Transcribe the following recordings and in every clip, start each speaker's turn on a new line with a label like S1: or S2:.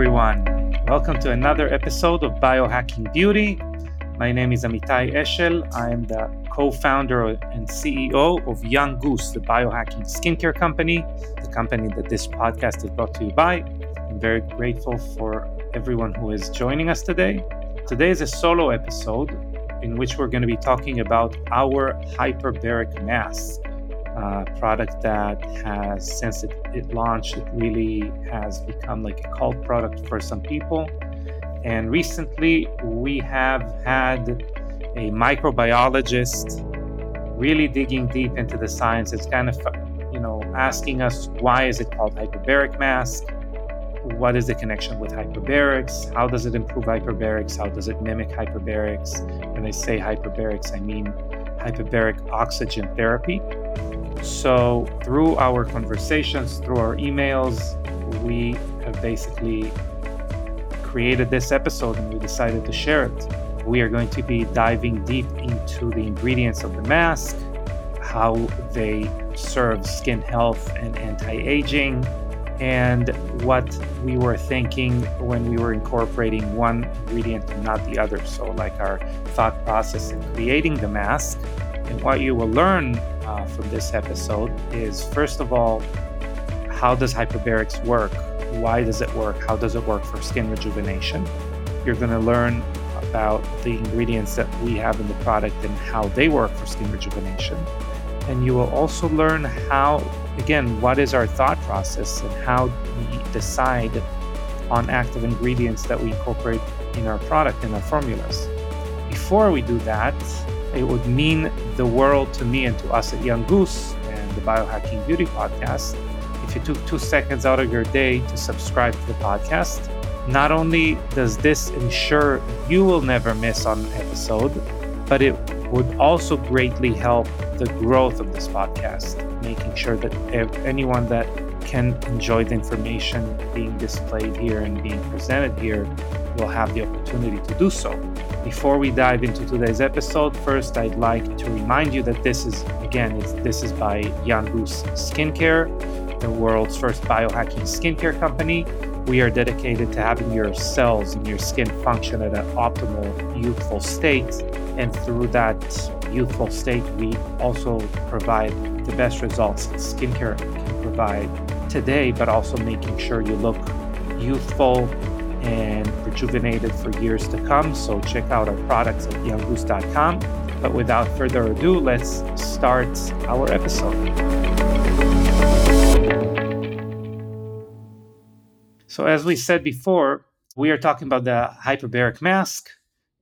S1: everyone. Welcome to another episode of Biohacking Beauty. My name is Amitai Eshel. I am the co founder and CEO of Young Goose, the biohacking skincare company, the company that this podcast is brought to you by. I'm very grateful for everyone who is joining us today. Today is a solo episode in which we're going to be talking about our hyperbaric mask uh, product that has, since it, it launched, it really has become like a cult product for some people. And recently, we have had a microbiologist really digging deep into the science. It's kind of, you know, asking us why is it called hyperbaric mask? What is the connection with hyperbarics? How does it improve hyperbarics? How does it mimic hyperbarics? When I say hyperbarics, I mean hyperbaric oxygen therapy. So, through our conversations, through our emails, we have basically created this episode and we decided to share it. We are going to be diving deep into the ingredients of the mask, how they serve skin health and anti aging, and what we were thinking when we were incorporating one ingredient and not the other. So, like our thought process in creating the mask. And what you will learn uh, from this episode is first of all, how does hyperbarics work? Why does it work? How does it work for skin rejuvenation? You're going to learn about the ingredients that we have in the product and how they work for skin rejuvenation. And you will also learn how, again, what is our thought process and how we decide on active ingredients that we incorporate in our product, in our formulas. Before we do that, it would mean the world to me and to us at Young Goose and the Biohacking Beauty Podcast if you took two seconds out of your day to subscribe to the podcast. Not only does this ensure you will never miss on an episode, but it would also greatly help the growth of this podcast, making sure that anyone that can enjoy the information being displayed here and being presented here will have the opportunity to do so. Before we dive into today's episode, first I'd like to remind you that this is again, this is by Young Goose Skincare, the world's first biohacking skincare company. We are dedicated to having your cells and your skin function at an optimal youthful state, and through that youthful state, we also provide the best results skincare can provide today, but also making sure you look youthful and rejuvenated for years to come. So check out our products at younggoose.com. But without further ado, let's start our episode. So, as we said before, we are talking about the hyperbaric mask.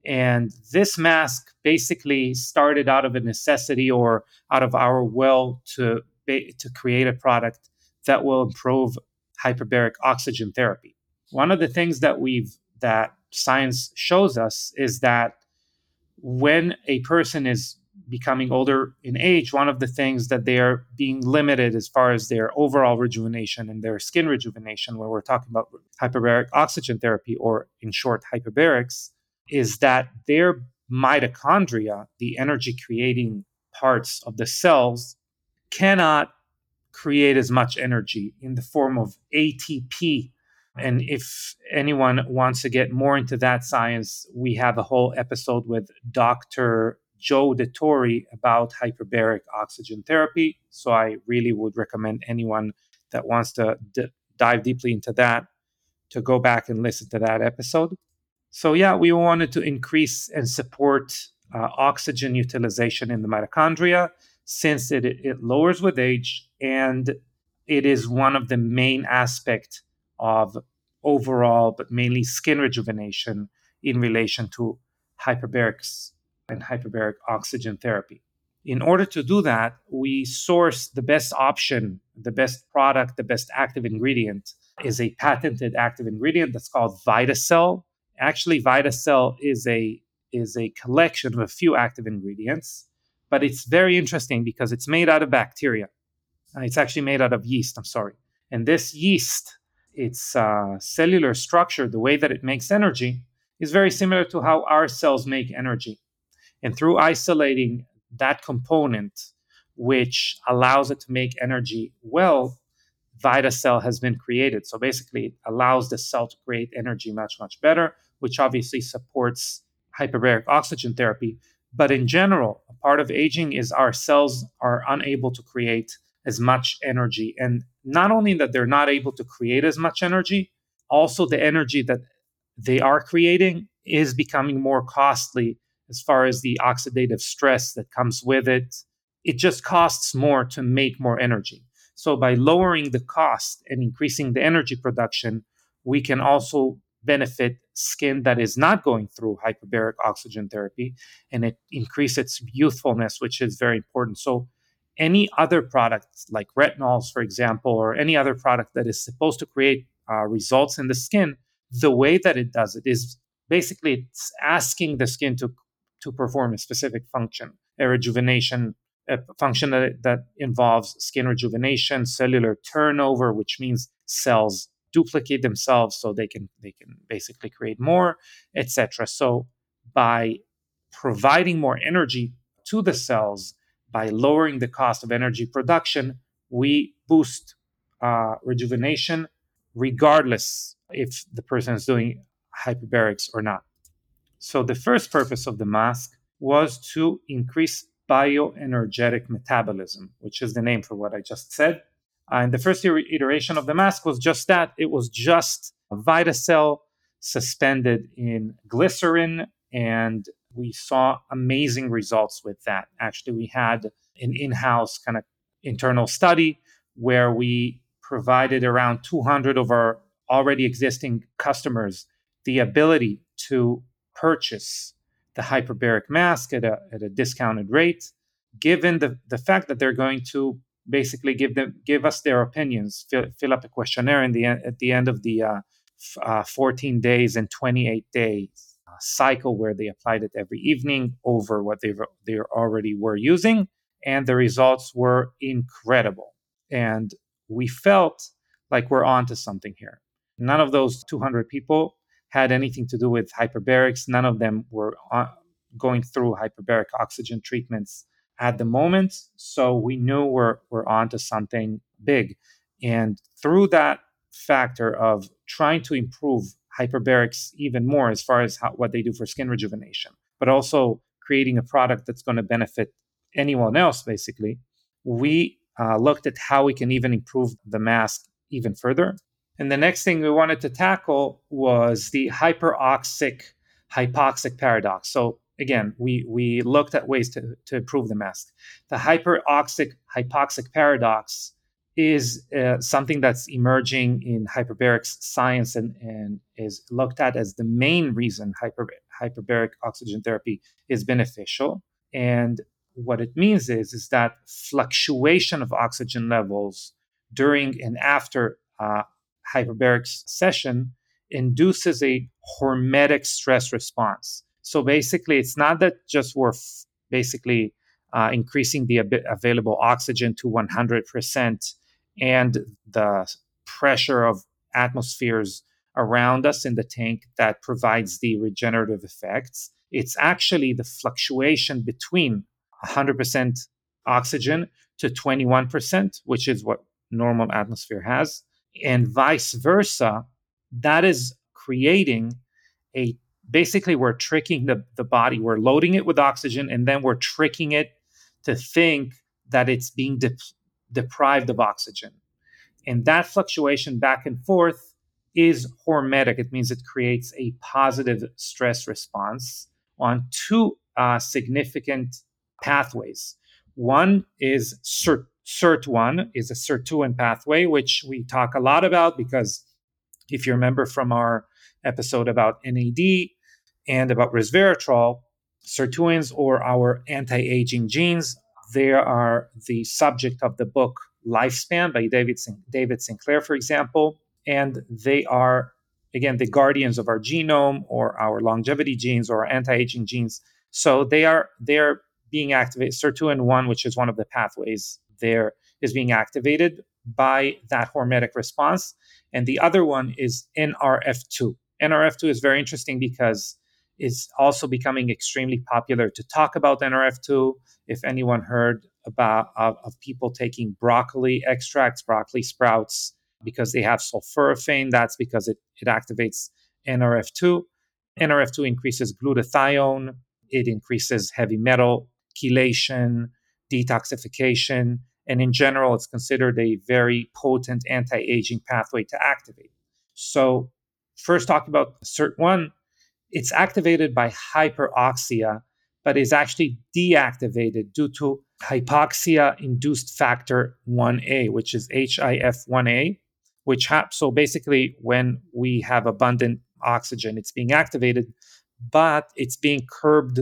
S1: And this mask basically started out of a necessity or out of our will to, to create a product that will improve hyperbaric oxygen therapy one of the things that we've that science shows us is that when a person is becoming older in age, one of the things that they are being limited as far as their overall rejuvenation and their skin rejuvenation, when we're talking about hyperbaric oxygen therapy, or in short, hyperbarics, is that their mitochondria, the energy creating parts of the cells, cannot create as much energy in the form of ATP and if anyone wants to get more into that science, we have a whole episode with Dr. Joe DeTore about hyperbaric oxygen therapy. So I really would recommend anyone that wants to d- dive deeply into that to go back and listen to that episode. So, yeah, we wanted to increase and support uh, oxygen utilization in the mitochondria since it, it lowers with age and it is one of the main aspects of overall, but mainly skin rejuvenation in relation to hyperbarics and hyperbaric oxygen therapy. In order to do that, we source the best option, the best product, the best active ingredient is a patented active ingredient that's called VitaCell. Actually, VitaCell is a is a collection of a few active ingredients, but it's very interesting because it's made out of bacteria. Uh, it's actually made out of yeast, I'm sorry. And this yeast its uh, cellular structure, the way that it makes energy, is very similar to how our cells make energy. And through isolating that component, which allows it to make energy well, VitaCell has been created. So basically, it allows the cell to create energy much, much better, which obviously supports hyperbaric oxygen therapy. But in general, a part of aging is our cells are unable to create as much energy. And not only that they're not able to create as much energy, also the energy that they are creating is becoming more costly as far as the oxidative stress that comes with it. It just costs more to make more energy. So by lowering the cost and increasing the energy production, we can also benefit skin that is not going through hyperbaric oxygen therapy and it increase its youthfulness, which is very important. So any other product like retinols, for example, or any other product that is supposed to create uh, results in the skin, the way that it does it is basically it's asking the skin to to perform a specific function, a rejuvenation a function that, that involves skin rejuvenation, cellular turnover, which means cells duplicate themselves so they can they can basically create more, etc. So by providing more energy to the cells, by lowering the cost of energy production, we boost uh, rejuvenation, regardless if the person is doing hyperbarics or not. So the first purpose of the mask was to increase bioenergetic metabolism, which is the name for what I just said. and the first iteration of the mask was just that. It was just a VitaCell suspended in glycerin, and we saw amazing results with that. Actually, we had an in house kind of internal study where we provided around 200 of our already existing customers the ability to purchase the hyperbaric mask at a, at a discounted rate, given the, the fact that they're going to basically give them give us their opinions, fill, fill up a questionnaire in the at the end of the uh, uh, 14 days and 28 days cycle where they applied it every evening over what they they already were using, and the results were incredible. And we felt like we're onto something here. None of those 200 people had anything to do with hyperbarics. None of them were on, going through hyperbaric oxygen treatments at the moment. So we knew we're, we're onto something big. And through that factor of trying to improve hyperbarics even more as far as how, what they do for skin rejuvenation, but also creating a product that's going to benefit anyone else, basically, we uh, looked at how we can even improve the mask even further. And the next thing we wanted to tackle was the hyperoxic hypoxic paradox. So again, we we looked at ways to, to improve the mask. The hyperoxic hypoxic paradox is uh, something that's emerging in hyperbaric science and, and is looked at as the main reason hyper, hyperbaric oxygen therapy is beneficial. And what it means is, is that fluctuation of oxygen levels during and after uh, hyperbaric session induces a hormetic stress response. So basically, it's not that just we're f- basically uh, increasing the ab- available oxygen to 100% and the pressure of atmospheres around us in the tank that provides the regenerative effects. It's actually the fluctuation between 100% oxygen to 21%, which is what normal atmosphere has, and vice versa, that is creating a basically we're tricking the, the body, we're loading it with oxygen, and then we're tricking it to think that it's being de- deprived of oxygen. And that fluctuation back and forth is hormetic. It means it creates a positive stress response on two uh, significant pathways. One is cert- SIRT1 is a sirtuin pathway, which we talk a lot about because if you remember from our episode about NAD and about resveratrol, sirtuins or our anti-aging genes, they are the subject of the book Lifespan by David, David Sinclair, for example. And they are, again, the guardians of our genome or our longevity genes or anti-aging genes. So they are they are being activated. Sirtuin 1, which is one of the pathways there is being activated by that hormetic response. And the other one is NRF2. NRF2 is very interesting because it's also becoming extremely popular to talk about NRF2. If anyone heard about of, of people taking broccoli extracts, broccoli sprouts, because they have sulforaphane. That's because it, it activates NRF2. NRF2 increases glutathione, it increases heavy metal chelation, detoxification, and in general, it's considered a very potent anti aging pathway to activate. So, first, talk about SIRT1. It's activated by hyperoxia, but is actually deactivated due to hypoxia induced factor 1A, which is HIF1A, which ha- so basically when we have abundant oxygen, it's being activated, but it's being curbed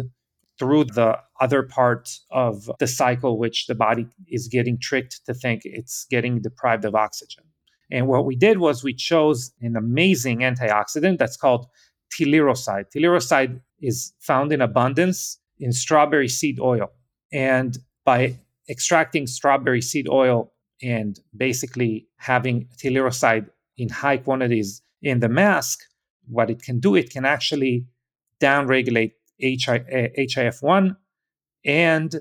S1: through the other part of the cycle, which the body is getting tricked to think it's getting deprived of oxygen. And what we did was we chose an amazing antioxidant that's called tiliroside. Tiliroside is found in abundance in strawberry seed oil. And by extracting strawberry seed oil and basically having tiliroside in high quantities in the mask, what it can do, it can actually downregulate HIF1 and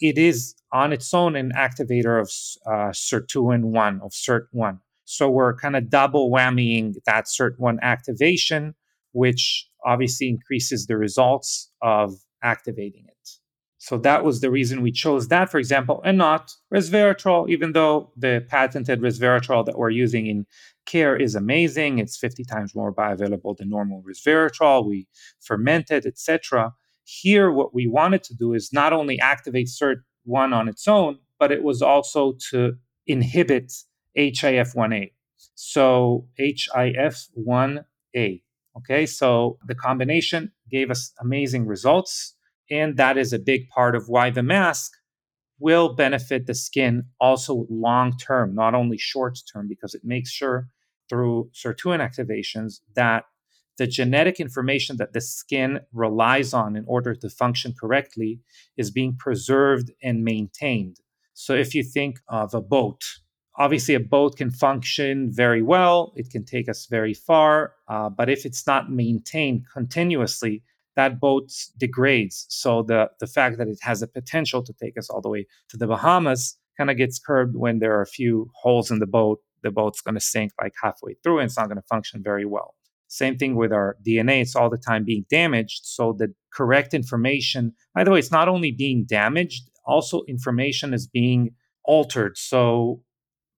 S1: it is on its own an activator of uh, SIRT2 of SIRT1. So we're kind of double whammying that SIRT1 activation, which obviously increases the results of activating it. So that was the reason we chose that, for example, and not resveratrol, even though the patented resveratrol that we're using in care is amazing. It's 50 times more bioavailable than normal resveratrol. We ferment it, etc. Here, what we wanted to do is not only activate SIRT1 on its own, but it was also to inhibit HIF1A. So HIF1A. Okay, so the combination gave us amazing results. And that is a big part of why the mask will benefit the skin also long term, not only short term, because it makes sure through sirtuin activations that the genetic information that the skin relies on in order to function correctly is being preserved and maintained. So if you think of a boat, obviously a boat can function very well, it can take us very far, uh, but if it's not maintained continuously, that boat degrades. So the, the fact that it has a potential to take us all the way to the Bahamas kind of gets curbed when there are a few holes in the boat. The boat's going to sink like halfway through and it's not going to function very well. Same thing with our DNA, it's all the time being damaged. So the correct information, by the way, it's not only being damaged, also information is being altered. So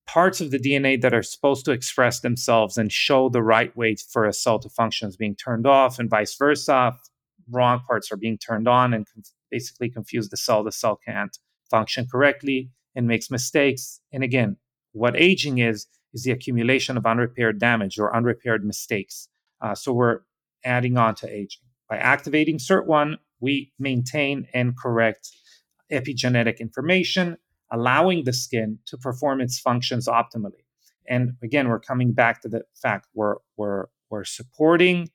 S1: parts of the DNA that are supposed to express themselves and show the right way for a cell to function is being turned off, and vice versa. Wrong parts are being turned on and basically confuse the cell. The cell can't function correctly and makes mistakes. And again, what aging is, is the accumulation of unrepaired damage or unrepaired mistakes. Uh, so we're adding on to aging. By activating SIRT1, we maintain and correct epigenetic information, allowing the skin to perform its functions optimally. And again, we're coming back to the fact we're, we're, we're supporting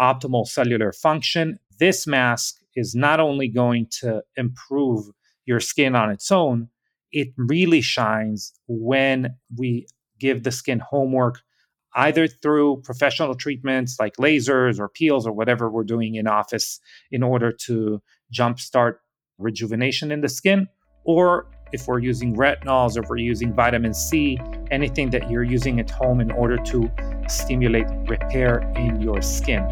S1: optimal cellular function. This mask is not only going to improve your skin on its own, it really shines when we give the skin homework either through professional treatments like lasers or peels or whatever we're doing in office in order to jumpstart rejuvenation in the skin, or if we're using retinols, if we're using vitamin C, anything that you're using at home in order to stimulate repair in your skin.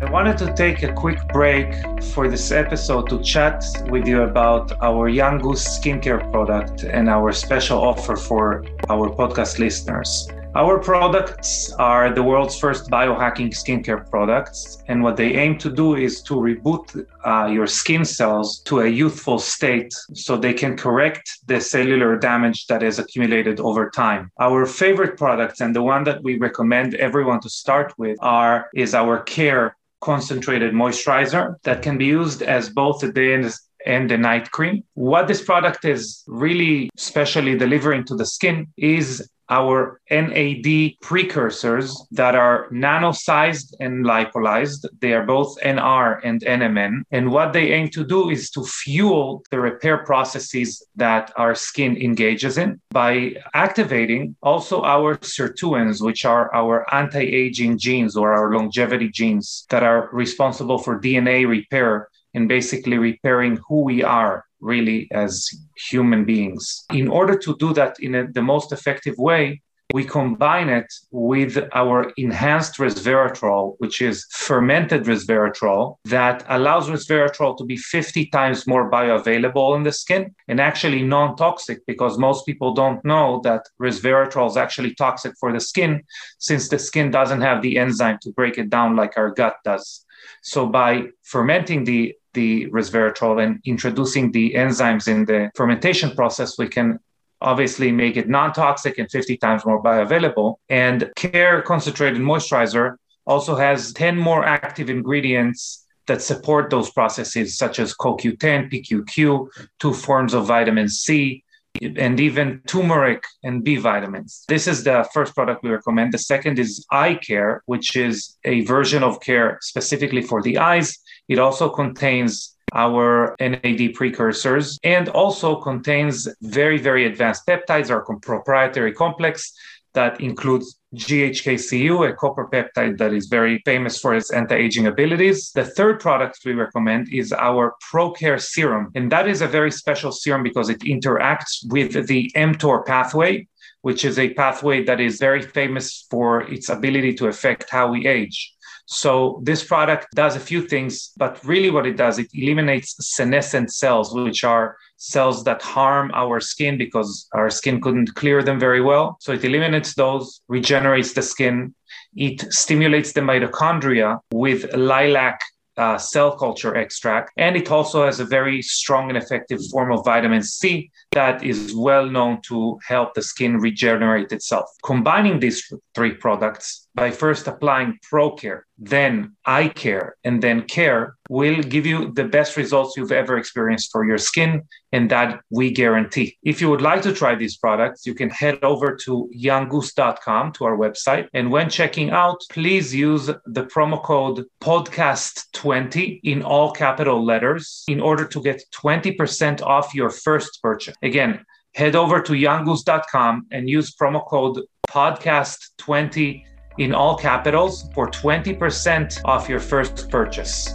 S1: I wanted to take a quick break for this episode to chat with you about our Young Goose skincare product and our special offer for our podcast listeners. Our products are the world's first biohacking skincare products, and what they aim to do is to reboot uh, your skin cells to a youthful state so they can correct the cellular damage that is accumulated over time. Our favorite products and the one that we recommend everyone to start with are is our Care concentrated moisturizer that can be used as both a day and and the night cream. What this product is really specially delivering to the skin is our NAD precursors that are nano-sized and lipolyzed. They are both NR and NMN. And what they aim to do is to fuel the repair processes that our skin engages in by activating also our sirtuins, which are our anti-aging genes or our longevity genes that are responsible for DNA repair
S2: and basically repairing who we are really as human beings. In order to do that in a, the most effective way, we combine it with our enhanced resveratrol, which is fermented resveratrol that allows resveratrol to be 50 times more bioavailable in the skin and actually non-toxic because most people don't know that resveratrol is actually toxic for the skin since the skin doesn't have the enzyme to break it down like our gut does. So by fermenting the the resveratrol and introducing the enzymes in the fermentation process, we can obviously make it non-toxic and 50 times more bioavailable. And Care Concentrated Moisturizer also has 10 more active ingredients that support those processes, such as CoQ10, PQQ, two forms of vitamin C, and even turmeric and B vitamins. This is the first product we recommend. The second is eye care, which is a version of care specifically for the eyes. It also contains our NAD precursors and also contains very, very advanced peptides, our proprietary complex that includes GHKCU, a copper peptide that is very famous for its anti aging abilities. The third product we recommend is our ProCare serum. And that is a very special serum because it interacts with the mTOR pathway, which is a pathway that is very famous for its ability to affect how we age. So this product does a few things, but really what it does, it eliminates senescent cells, which are cells that harm our skin because our skin couldn't clear them very well. So it eliminates those, regenerates the skin. It stimulates the mitochondria with lilac uh, cell culture extract. And it also has a very strong and effective form of vitamin C that is well known to help the skin regenerate itself. Combining these three products by first applying ProCare, then eye care, and then care will give you the best results you've ever experienced for your skin, and that we guarantee. If you would like to try these products, you can head over to younggoose.com to our website. And when checking out, please use the promo code podcast20 in all capital letters in order to get 20% off your first purchase. Again, head over to younggoose.com and use promo code podcast20 in all capitals for 20% off your first purchase.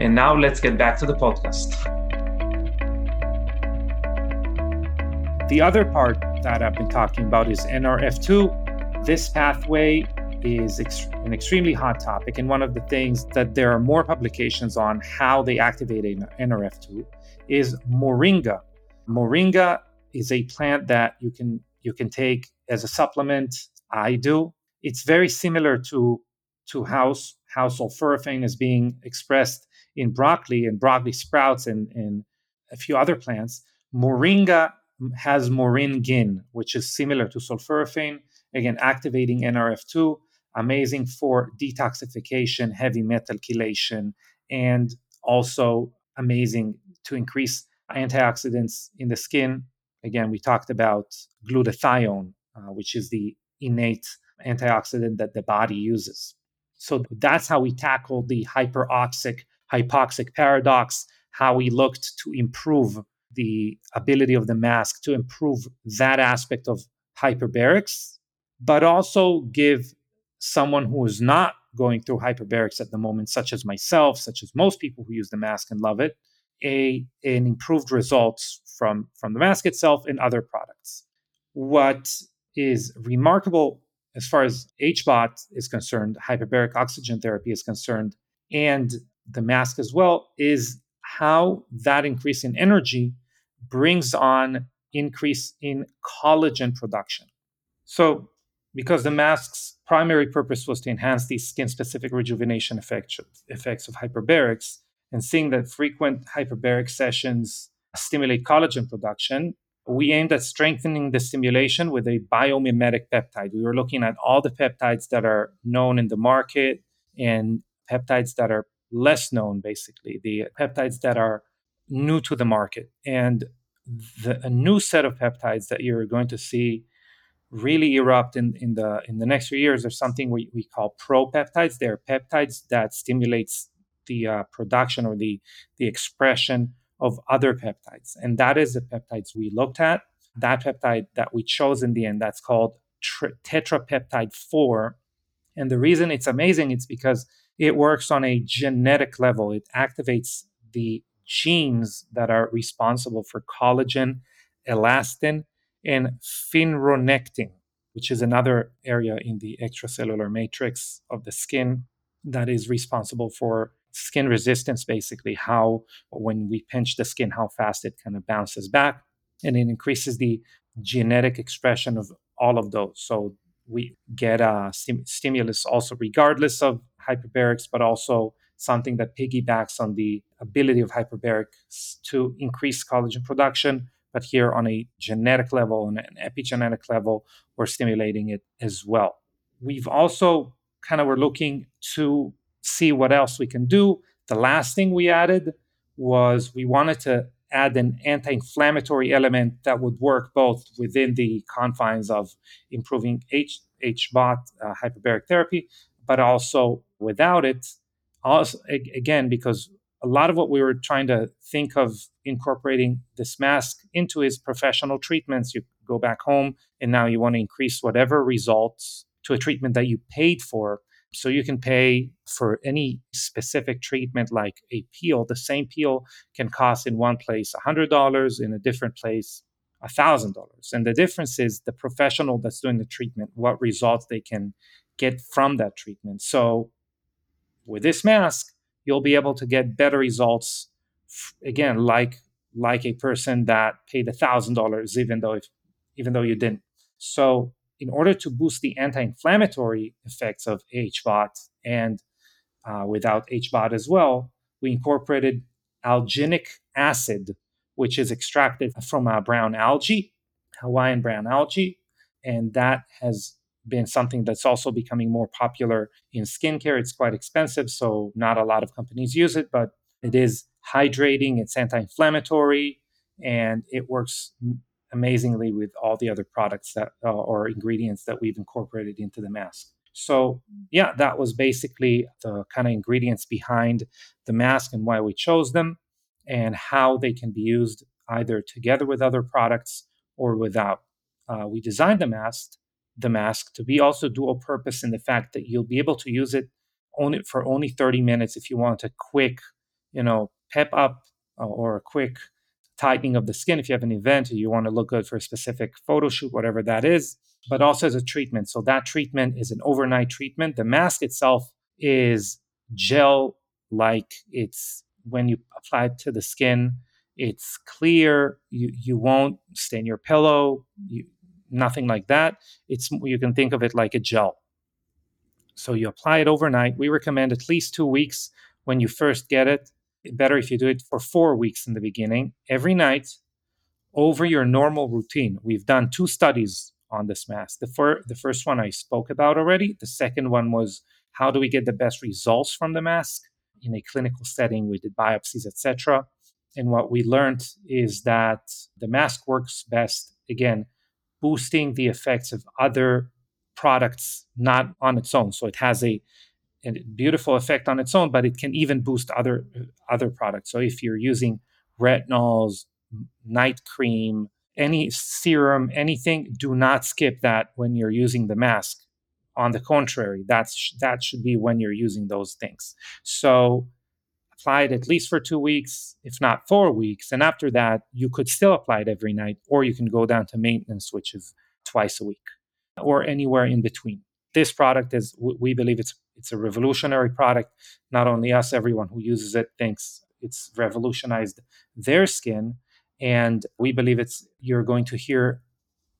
S2: And now let's get back to the podcast.
S1: The other part that I've been talking about is NRF2. This pathway is ex- an extremely hot topic, and one of the things that there are more publications on how they activate NRF2 is moringa. Moringa is a plant that you can you can take as a supplement. I do. It's very similar to to how how sulforaphane is being expressed in broccoli and broccoli sprouts and, and a few other plants. Moringa has moringin, which is similar to sulforaphane, again activating NRF2, amazing for detoxification, heavy metal chelation, and also amazing to increase antioxidants in the skin. Again, we talked about glutathione, uh, which is the innate antioxidant that the body uses. So that's how we tackled the hyperoxic hypoxic paradox, how we looked to improve the ability of the mask to improve that aspect of hyperbarics, but also give someone who is not going through hyperbarics at the moment, such as myself, such as most people who use the mask and love it, a an improved results from from the mask itself and other products. What is remarkable as far as HBOT is concerned, hyperbaric oxygen therapy is concerned, and the mask as well, is how that increase in energy brings on increase in collagen production. So, because the mask's primary purpose was to enhance these skin-specific rejuvenation effects, effects of hyperbarics, and seeing that frequent hyperbaric sessions stimulate collagen production, we aimed at strengthening the stimulation with a biomimetic peptide. We were looking at all the peptides that are known in the market and peptides that are less known, basically, the peptides that are new to the market. And the, a new set of peptides that you're going to see really erupt in, in the in the next few years are something we, we call propeptides. They're peptides that stimulates the uh, production or the the expression of other peptides. And that is the peptides we looked at. That peptide that we chose in the end, that's called tri- tetrapeptide 4. And the reason it's amazing, it's because it works on a genetic level. It activates the genes that are responsible for collagen, elastin, and fibronectin, which is another area in the extracellular matrix of the skin that is responsible for skin resistance, basically, how when we pinch the skin, how fast it kind of bounces back. And it increases the genetic expression of all of those. So we get a stim- stimulus also regardless of hyperbarics, but also something that piggybacks on the ability of hyperbarics to increase collagen production. But here on a genetic level and an epigenetic level, we're stimulating it as well. We've also kind of were looking to see what else we can do. The last thing we added was we wanted to add an anti-inflammatory element that would work both within the confines of improving H HBOT uh, hyperbaric therapy, but also without it. Also, again, because a lot of what we were trying to think of incorporating this mask into is professional treatments. You go back home and now you want to increase whatever results to a treatment that you paid for so you can pay for any specific treatment like a peel. The same peel can cost in one place $100, in a different place $1,000. And the difference is the professional that's doing the treatment, what results they can get from that treatment. So with this mask, you'll be able to get better results again like like a person that paid $1,000 even though if even though you didn't. So in order to boost the anti-inflammatory effects of HBOT and uh, without HBOT as well, we incorporated alginic acid, which is extracted from a brown algae, Hawaiian brown algae, and that has been something that's also becoming more popular in skincare. It's quite expensive, so not a lot of companies use it, but it is hydrating, it's anti-inflammatory, and it works amazingly with all the other products that uh, or ingredients that we've incorporated into the mask. So, yeah, that was basically the kind of ingredients behind the mask and why we chose them and how they can be used either together with other products or without. Uh, we designed the mask, the mask to be also dual purpose in the fact that you'll be able to use it only for only 30 minutes if you want a quick, you know, pep up uh, or a quick tightening of the skin if you have an event or you want to look good for a specific photo shoot, whatever that is, but also as a treatment. So that treatment is an overnight treatment. The mask itself is gel like it's when you apply it to the skin, it's clear. You you won't stain your pillow, you, nothing like that. It's you can think of it like a gel. So you apply it overnight. We recommend at least two weeks when you first get it better if you do it for four weeks in the beginning, every night over your normal routine. We've done two studies on this mask. The, fir- the first one I spoke about already. The second one was how do we get the best results from the mask in a clinical setting? We did biopsies, etc. And what we learned is that the mask works best, again, boosting the effects of other products not on its own. So it has a a beautiful effect on its own, but it can even boost other other products. So if you're using retinols, night cream, any serum, anything, do not skip that when you're using the mask. On the contrary, that's that should be when you're using those things. So apply it at least for two weeks, if not four weeks, and after that, you could still apply it every night, or you can go down to maintenance, which is twice a week, or anywhere in between this product is we believe it's it's a revolutionary product. Not only us everyone who uses it thinks it's revolutionized their skin. And we believe it's you're going to hear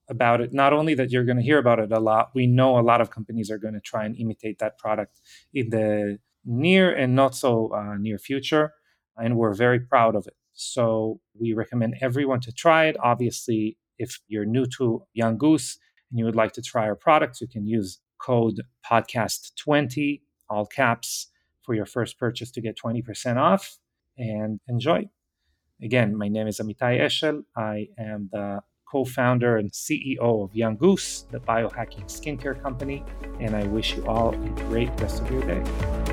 S1: about it. Not only that you're going to hear about it a lot we know a lot of companies are going to try and imitate that product in the near and not so uh, near future. And we're very proud of it. So we recommend everyone to try it. Obviously if you're new to young goose and you would like to try our products you can use code podcast20, all caps, for your first purchase to get 20% off and enjoy. Again, my name is Amitai Eshel. I am the co founder and CEO of Young Goose, the biohacking skincare company, and I wish you all a great rest of your day.